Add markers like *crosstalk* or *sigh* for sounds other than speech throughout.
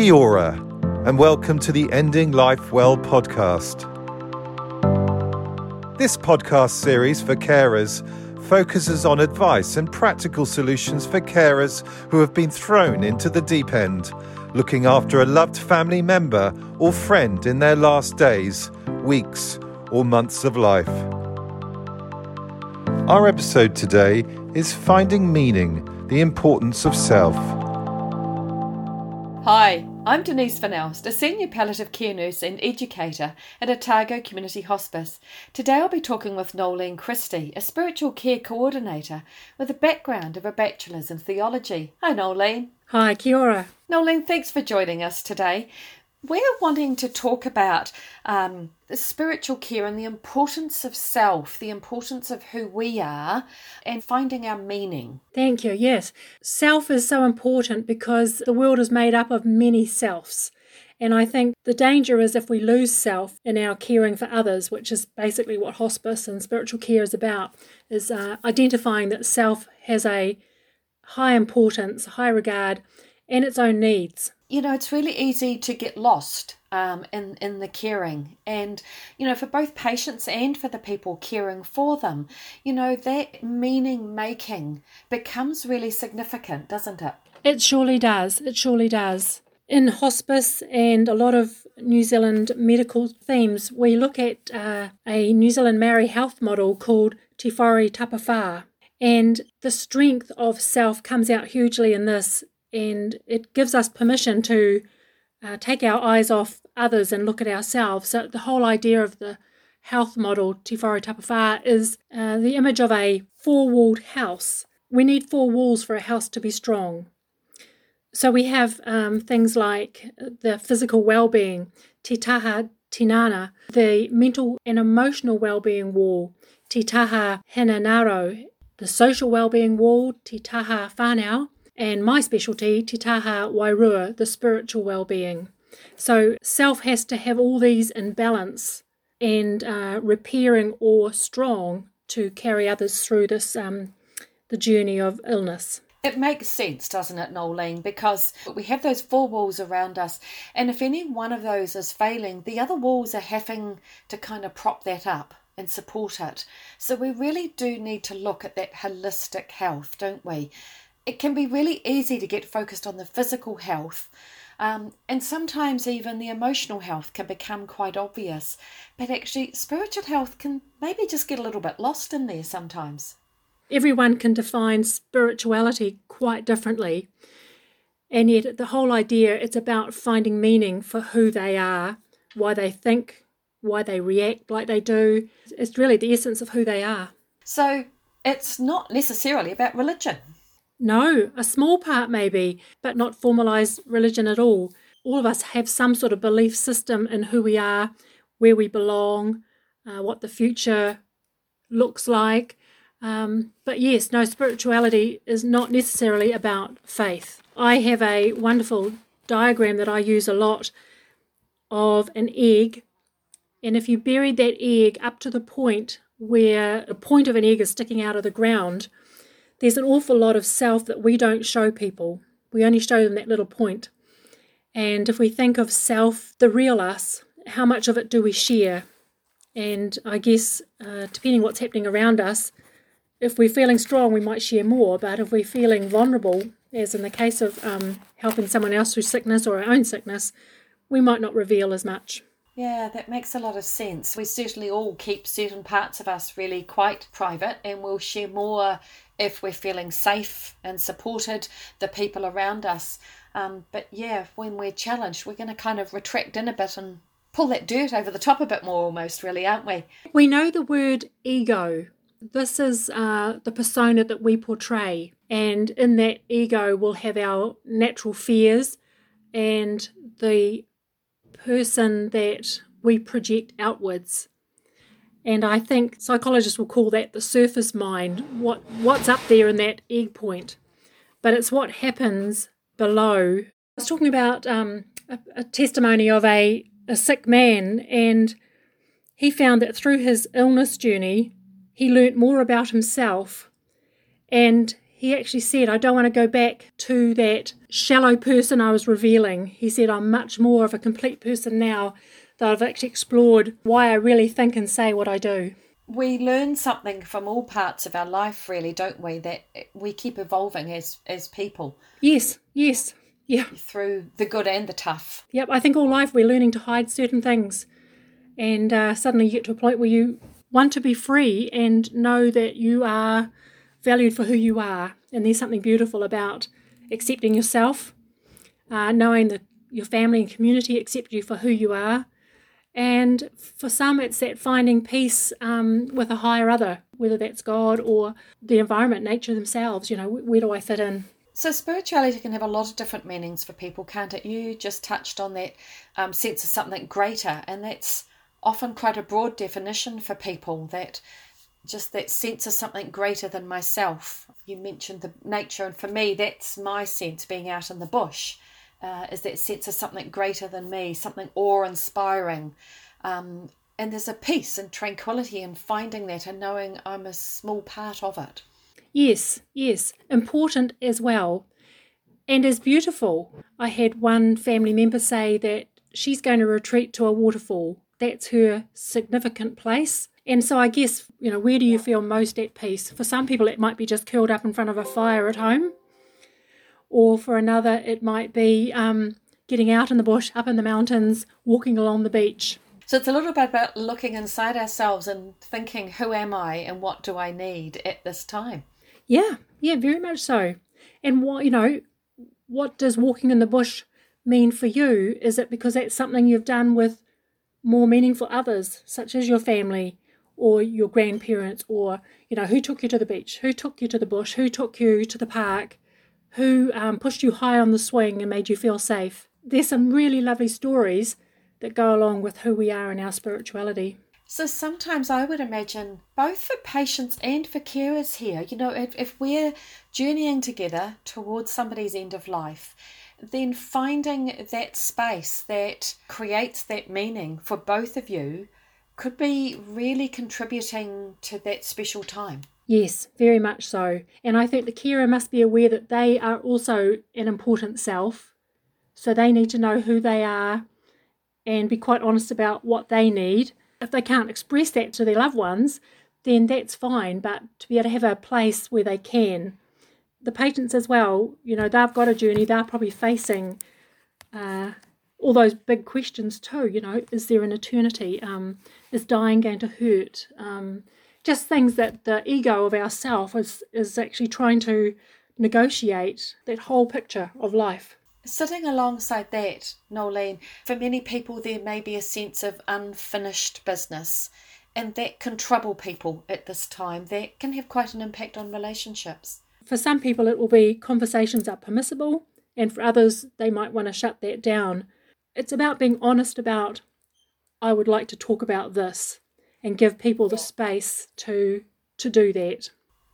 Kia ora, and welcome to the Ending Life Well podcast. This podcast series for carers focuses on advice and practical solutions for carers who have been thrown into the deep end, looking after a loved family member or friend in their last days, weeks, or months of life. Our episode today is Finding Meaning The Importance of Self. Hi, I'm Denise Van Elst, a senior palliative care nurse and educator at Otago Community Hospice. Today I'll be talking with Noeleen Christey, a spiritual care coordinator with a background of a bachelor's in theology. Hi, Noeleen. Hi, kia ora. Noeleen, thanks for joining us today. We're wanting to talk about um, the spiritual care and the importance of self, the importance of who we are, and finding our meaning. Thank you. Yes. Self is so important because the world is made up of many selves. And I think the danger is if we lose self in our caring for others, which is basically what hospice and spiritual care is about, is uh, identifying that self has a high importance, high regard, and its own needs you know, it's really easy to get lost um, in in the caring, and you know, for both patients and for the people caring for them, you know, that meaning making becomes really significant, doesn't it? It surely does. It surely does. In hospice and a lot of New Zealand medical themes, we look at uh, a New Zealand Maori health model called Te Whare. And the strength of self comes out hugely in this and it gives us permission to uh, take our eyes off others and look at ourselves. So the whole idea of the health model, Te Whare Tapawha, is uh, the image of a four-walled house. We need four walls for a house to be strong. So we have um, things like the physical well-being, Te Taha Tinana, the mental and emotional well-being wall, Te Taha the social well-being wall, Te Taha Whanau, and my specialty, Te Taha Wairua, the spiritual well-being. So self has to have all these in balance and uh, repairing or strong to carry others through this um, the journey of illness. It makes sense, doesn't it, Noeleen? Because we have those four walls around us, and if any one of those is failing, the other walls are having to kind of prop that up and support it. So we really do need to look at that holistic health, don't we? It can be really easy to get focused on the physical health. Um, and sometimes even the emotional health can become quite obvious. But actually, spiritual health can maybe just get a little bit lost in there sometimes. Everyone can define spirituality quite differently. And yet, the whole idea it's about finding meaning for who they are, why they think, why they react like they do. It's really the essence of who they are. So, it's not necessarily about religion. No, a small part maybe, but not formalised religion at all. All of us have some sort of belief system in who we are, where we belong, uh, what the future looks like. Um, but yes, no, spirituality is not necessarily about faith. I have a wonderful diagram that I use a lot of an egg. And if you buried that egg up to the point where the point of an egg is sticking out of the ground, there's an awful lot of self that we don't show people. We only show them that little point. And if we think of self, the real us, how much of it do we share? And I guess, uh, depending what's happening around us, if we're feeling strong, we might share more. But if we're feeling vulnerable, as in the case of um, helping someone else through sickness or our own sickness, we might not reveal as much. Yeah, that makes a lot of sense. We certainly all keep certain parts of us really quite private and we'll share more if we're feeling safe and supported, the people around us. Um, but yeah, when we're challenged, we're going to kind of retract in a bit and pull that dirt over the top a bit more, almost, really, aren't we? We know the word ego. This is uh, the persona that we portray. And in that ego, we'll have our natural fears and the person that we project outwards. And I think psychologists will call that the surface mind, what, what's up there in that egg point. But it's what happens below. I was talking about um, a, a testimony of a, a sick man, and he found that through his illness journey, he learnt more about himself and he actually said, I don't want to go back to that shallow person I was revealing. He said, I'm much more of a complete person now that I've actually explored why I really think and say what I do. We learn something from all parts of our life, really, don't we? That we keep evolving as, as people. Yes, yes, yeah. Through the good and the tough. Yep, I think all life we're learning to hide certain things. And uh, suddenly you get to a point where you want to be free and know that you are valued for who you are. And there's something beautiful about accepting yourself, uh, knowing that your family and community accept you for who you are. And for some, it's that finding peace um, with a higher other, whether that's God or the environment, nature themselves. You know, where do I fit in? So, spirituality can have a lot of different meanings for people, can't it? You just touched on that um, sense of something greater, and that's often quite a broad definition for people that just that sense of something greater than myself. You mentioned the nature, and for me, that's my sense being out in the bush, uh, is that sense of something greater than me, something awe inspiring. Um, and there's a peace and tranquility in finding that and knowing I'm a small part of it. Yes, yes, important as well. And as beautiful. I had one family member say that she's going to retreat to a waterfall. That's her significant place. And so I guess, you know, where do you feel most at peace? For some people, it might be just curled up in front of a fire at home. Or for another, it might be um, getting out in the bush, up in the mountains, walking along the beach. So it's a little bit about looking inside ourselves and thinking, who am I and what do I need at this time? Yeah, yeah, very much so. And what, you know, what does walking in the bush mean for you? Is it because that's something you've done with more meaningful others, such as your family or your grandparents, or you know, who took you to the beach, who took you to the bush, who took you to the park, who um, pushed you high on the swing and made you feel safe. There's some really lovely stories that go along with who we are in our spirituality. So sometimes I would imagine both for patients and for carers here, you know, if, if we're journeying together towards somebody's end of life, then finding that space that creates that meaning for both of you could be really contributing to that special time. Yes, very much so. And I think the carer must be aware that they are also an important self. So they need to know who they are and be quite honest about what they need. If they can't express that to their loved ones, then that's fine. But to be able to have a place where they can the patients as well, you know, they've got a journey, they're probably facing uh, all those big questions too. You know, is there an eternity? Um, is dying going to hurt? Um, just things that the ego of ourself is, is actually trying to negotiate that whole picture of life. Sitting alongside that, Noeleen, for many people there may be a sense of unfinished business, and that can trouble people at this time. That can have quite an impact on relationships. For some people, it will be conversations are permissible, and for others, they might want to shut that down. It's about being honest about, I would like to talk about this, and give people the space to to do that.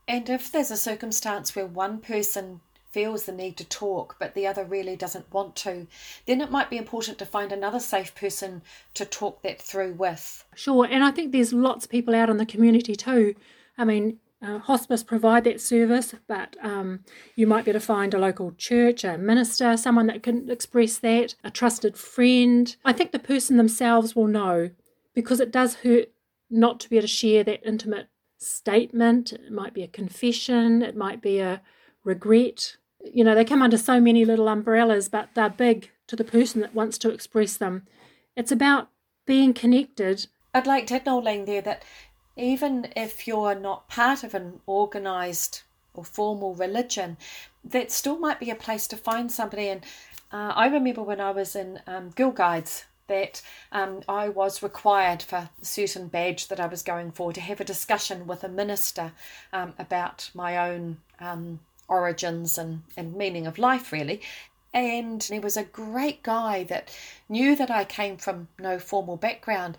And if there's a circumstance where one person feels the need to talk, but the other really doesn't want to, then it might be important to find another safe person to talk that through with. Sure, and I think there's lots of people out in the community too. I mean, uh, hospice provide that service, but um, you might be able to find a local church, a minister, someone that can express that, a trusted friend. I think the person themselves will know because it does hurt not to be able to share that intimate statement. It might be a confession, it might be a regret. You know, they come under so many little umbrellas, but they're big to the person that wants to express them. It's about being connected. I'd like to add, Noeleen, there that even if you're not part of an organized or formal religion, that still might be a place to find somebody. And uh, I remember when I was in um, Girl Guides that um, I was required for a certain badge that I was going for to have a discussion with a minister um, about my own um, origins and, and meaning of life, really. And he was a great guy that knew that I came from no formal background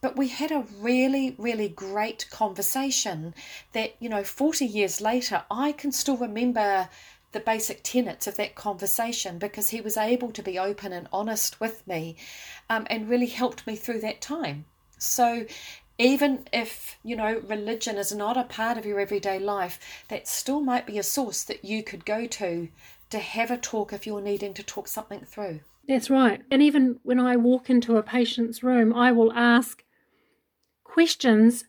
but we had a really, really great conversation that, you know, 40 years later, I can still remember the basic tenets of that conversation because he was able to be open and honest with me um, and really helped me through that time. So even if you know religion is not a part of your everyday life that still might be a source that you could go to to have a talk if you're needing to talk something through that's right and even when i walk into a patient's room i will ask questions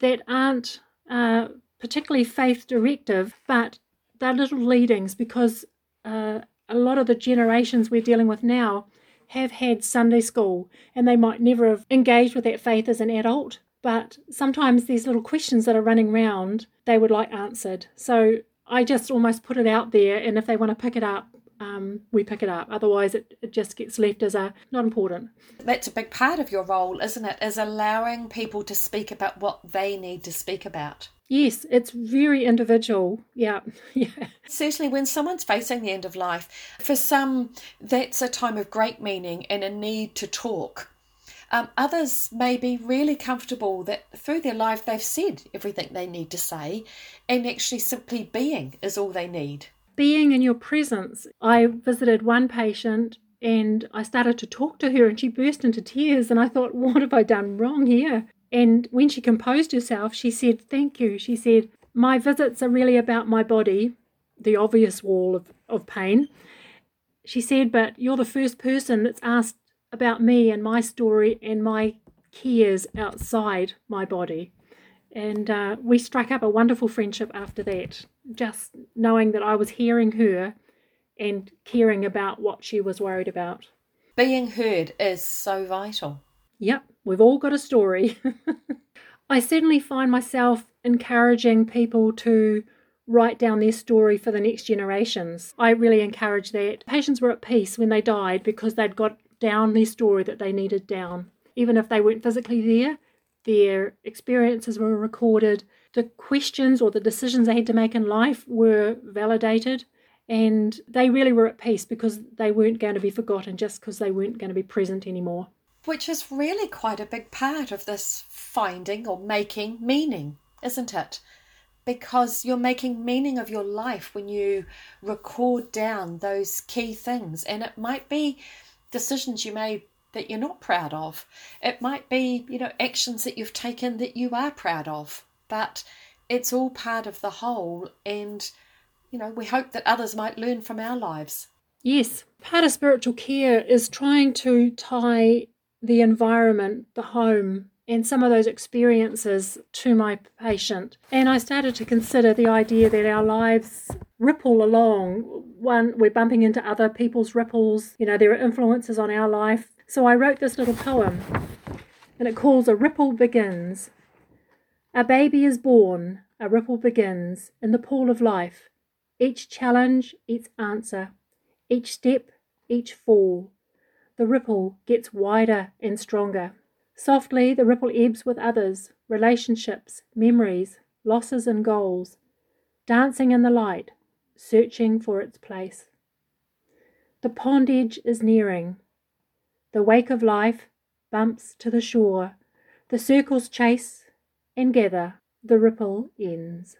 that aren't uh, particularly faith directive but they're little leadings because uh, a lot of the generations we're dealing with now have had Sunday school and they might never have engaged with that faith as an adult. But sometimes these little questions that are running around, they would like answered. So I just almost put it out there, and if they want to pick it up, um, we pick it up. Otherwise, it, it just gets left as a not important. That's a big part of your role, isn't it? Is allowing people to speak about what they need to speak about. Yes, it's very individual. Yeah, *laughs* yeah. Certainly, when someone's facing the end of life, for some, that's a time of great meaning and a need to talk. Um, others may be really comfortable that through their life they've said everything they need to say, and actually simply being is all they need. Being in your presence. I visited one patient and I started to talk to her, and she burst into tears. And I thought, what have I done wrong here? And when she composed herself, she said, Thank you. She said, My visits are really about my body, the obvious wall of, of pain. She said, But you're the first person that's asked about me and my story and my cares outside my body. And uh, we struck up a wonderful friendship after that, just knowing that I was hearing her and caring about what she was worried about. Being heard is so vital. Yep, we've all got a story. *laughs* I certainly find myself encouraging people to write down their story for the next generations. I really encourage that. Patients were at peace when they died because they'd got down their story that they needed down. Even if they weren't physically there, their experiences were recorded. The questions or the decisions they had to make in life were validated. And they really were at peace because they weren't going to be forgotten just because they weren't going to be present anymore which is really quite a big part of this finding or making meaning, isn't it? Because you're making meaning of your life when you record down those key things. And it might be decisions you made that you're not proud of. It might be, you know, actions that you've taken that you are proud of. But it's all part of the whole. And, you know, we hope that others might learn from our lives. Yes. Part of spiritual care is trying to tie the environment, the home, and some of those experiences to my patient. And I started to consider the idea that our lives ripple along. One, we're bumping into other people's ripples, you know, there are influences on our life. So I wrote this little poem, and it calls A Ripple Begins. A baby is born, a ripple begins in the pool of life. Each challenge, each answer, each step, each fall the ripple gets wider and stronger. Softly, the ripple ebbs with others, relationships, memories, losses, and goals, dancing in the light, searching for its place. The pond edge is nearing. The wake of life bumps to the shore. The circles chase and gather. The ripple ends.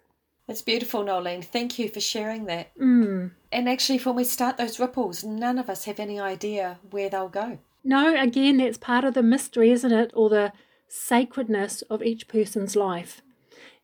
It's beautiful, Noeleen. Thank you for sharing that. Mm. And actually, when we start those ripples, none of us have any idea where they'll go. No, again, that's part of the mystery, isn't it? Or the sacredness of each person's life.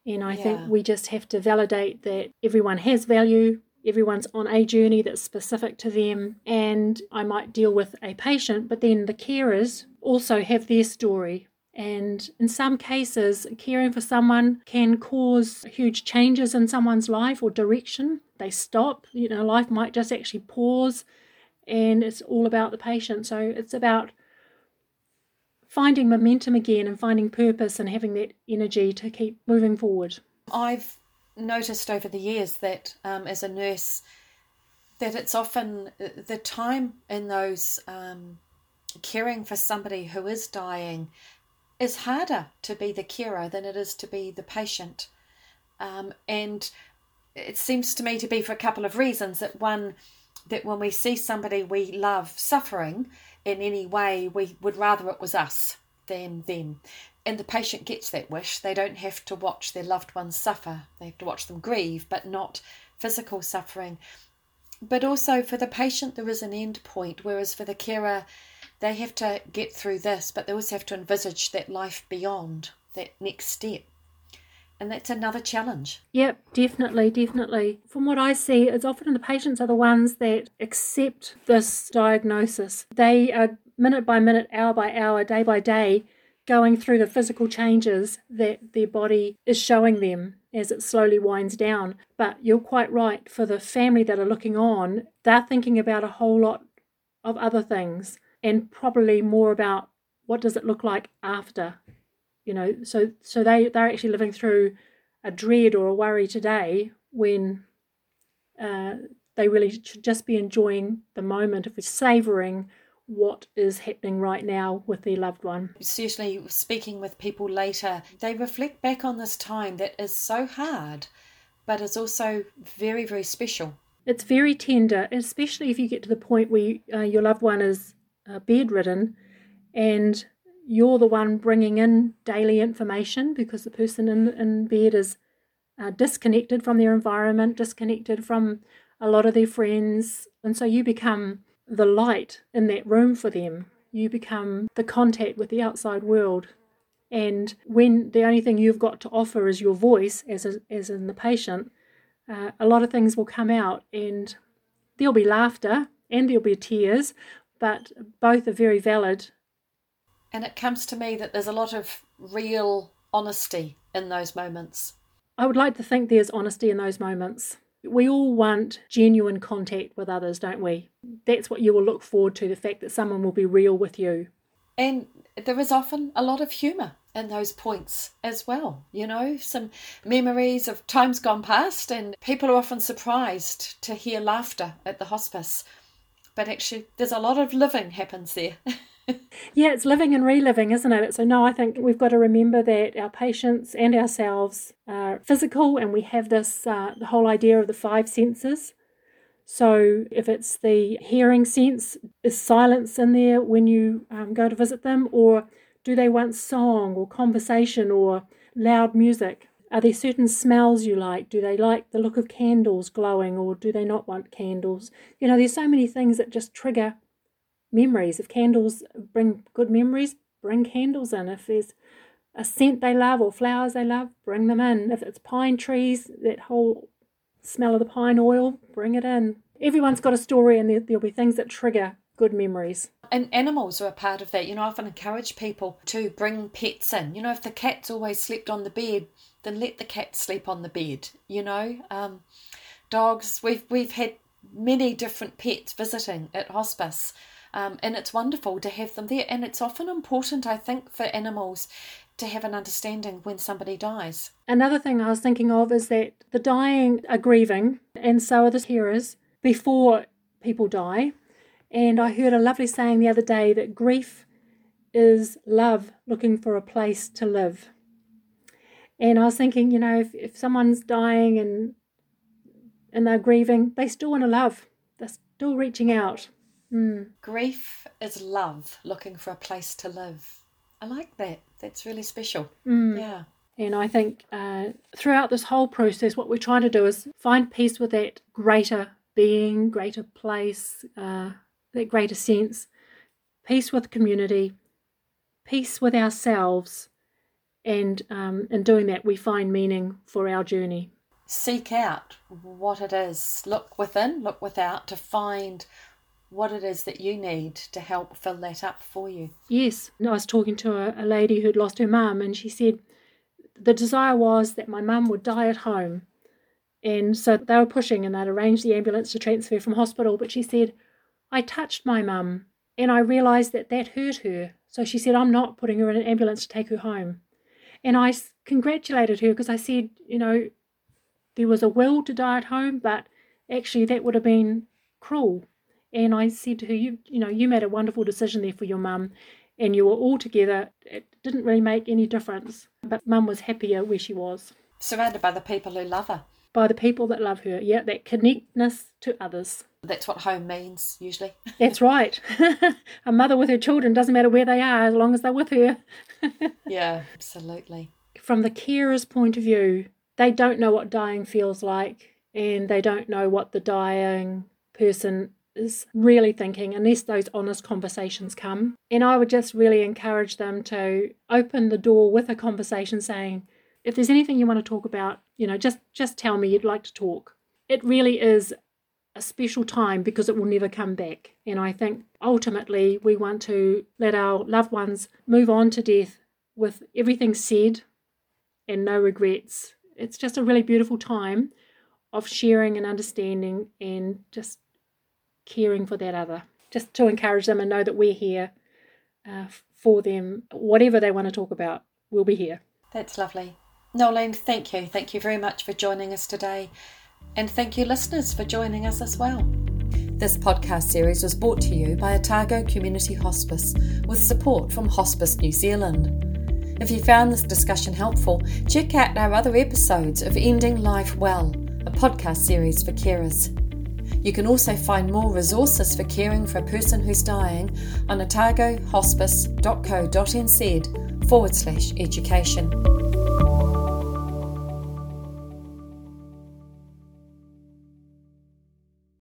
And I yeah. think we just have to validate that everyone has value, everyone's on a journey that's specific to them. And I might deal with a patient, but then the carers also have their story and in some cases, caring for someone can cause huge changes in someone's life or direction. They stop, you know, life might just actually pause, and it's all about the patient. So it's about finding momentum again and finding purpose and having that energy to keep moving forward. I've noticed over the years that um, as a nurse, that it's often uh, the time in those um, caring for somebody who is dying is harder to be the carer than it is to be the patient. Um, and it seems to me to be for a couple of reasons. That one, that when we see somebody we love suffering in any way, we would rather it was us than them. And the patient gets that wish. They don't have to watch their loved ones suffer, they have to watch them grieve, but not physical suffering. But also for the patient, there is an end point, whereas for the carer, they have to get through this, but they also have to envisage that life beyond, that next step. And that's another challenge. Yep, definitely, definitely. From what I see, it's often the patients are the ones that accept this diagnosis. They are minute by minute, hour by hour, day by day, going through the physical changes that their body is showing them as it slowly winds down. But you're quite right, for the family that are looking on, they're thinking about a whole lot of other things and probably more about what does it look like after you know so so they they're actually living through a dread or a worry today when uh, they really should just be enjoying the moment of savoring what is happening right now with their loved one. Certainly, speaking with people later, they reflect back on this time that is so hard, but it's also very, very special. It's very tender, especially if you get to the point where uh, your loved one is uh, bedridden and you're the one bringing in daily information because the person in, in bed is uh, disconnected from their environment, disconnected from a lot of their friends. And so you become the light in that room for them. You become the contact with the outside world. And when the only thing you've got to offer is your voice, as, a, as in the patient, uh, a lot of things will come out and there'll be laughter and there'll be tears, but both are very valid. And it comes to me that there's a lot of real honesty in those moments. I would like to think there's honesty in those moments. We all want genuine contact with others, don't we? That's what you will look forward to the fact that someone will be real with you. And there is often a lot of humour in those points as well. You know, some memories of times gone past, and people are often surprised to hear laughter at the hospice. But actually, there's a lot of living happens there. *laughs* yeah, it's living and reliving, isn't it? So, no, I think we've got to remember that our patients and ourselves are physical, and we have this uh, the whole idea of the five senses. So, if it's the hearing sense, is silence in there when you um, go to visit them, or do they want song or conversation or loud music? Are there certain smells you like? Do they like the look of candles glowing or do they not want candles? You know, there's so many things that just trigger memories. If candles bring good memories, bring candles in. If there's a scent they love or flowers they love, bring them in. If it's pine trees, that whole smell of the pine oil, bring it in. Everyone's got a story, and there, will be things that trigger good memories. And animals are a part of that. You know, I often encourage people to bring pets in. You know, if the cat's always slept on the bed, then let the cat sleep on the bed. You know, um, dogs. We've we've had many different pets visiting at hospice. Um, and it's wonderful to have them there. And it's often important, I think, for animals to have an understanding when somebody dies. Another thing I was thinking of is that the dying are grieving, and so are the carers before people die. And I heard a lovely saying the other day that grief is love looking for a place to live. And I was thinking, you know, if, if someone's dying and and they're grieving, they still want to love. They're still reaching out. Mm. Grief is love looking for a place to live. I like that. That's really special. Mm. Yeah. And I think uh, throughout this whole process, what we're trying to do is find peace with that greater being, greater place, uh, that greater sense, peace with community, peace with ourselves, and um, in doing that, we find meaning for our journey. Seek out what it is. Look within, look without to find what it is that you need to help fill that up for you. Yes. I was talking to a, a lady who'd lost her mum, and she said the desire was that my mum would die at home. And so they were pushing and they'd arranged the ambulance to transfer from hospital. But she said, I touched my mum and I realised that that hurt her. So she said, I'm not putting her in an ambulance to take her home. And I congratulated her because I said, you know, there was a will to die at home, but actually that would have been cruel. And I said to her, you, you know, you made a wonderful decision there for your mum and you were all together. It didn't really make any difference, but mum was happier where she was. Surrounded by the people who love her. By the people that love her, yeah, that connectness to others. That's what home means, usually. *laughs* That's right. *laughs* a mother with her children doesn't matter where they are as long as they're with her. *laughs* yeah, absolutely. From the carer's point of view, they don't know what dying feels like and they don't know what the dying person is really thinking unless those honest conversations come. And I would just really encourage them to open the door with a conversation saying, if there's anything you want to talk about, you know, just just tell me you'd like to talk. It really is a special time because it will never come back. And I think ultimately we want to let our loved ones move on to death with everything said and no regrets. It's just a really beautiful time of sharing and understanding and just caring for that other. Just to encourage them and know that we're here uh, for them. Whatever they want to talk about, we'll be here. That's lovely. Noeleen, thank you. Thank you very much for joining us today. And thank you, listeners, for joining us as well. This podcast series was brought to you by Otago Community Hospice with support from Hospice New Zealand. If you found this discussion helpful, check out our other episodes of Ending Life Well, a podcast series for carers. You can also find more resources for caring for a person who's dying on otagohospice.co.nz forward slash education.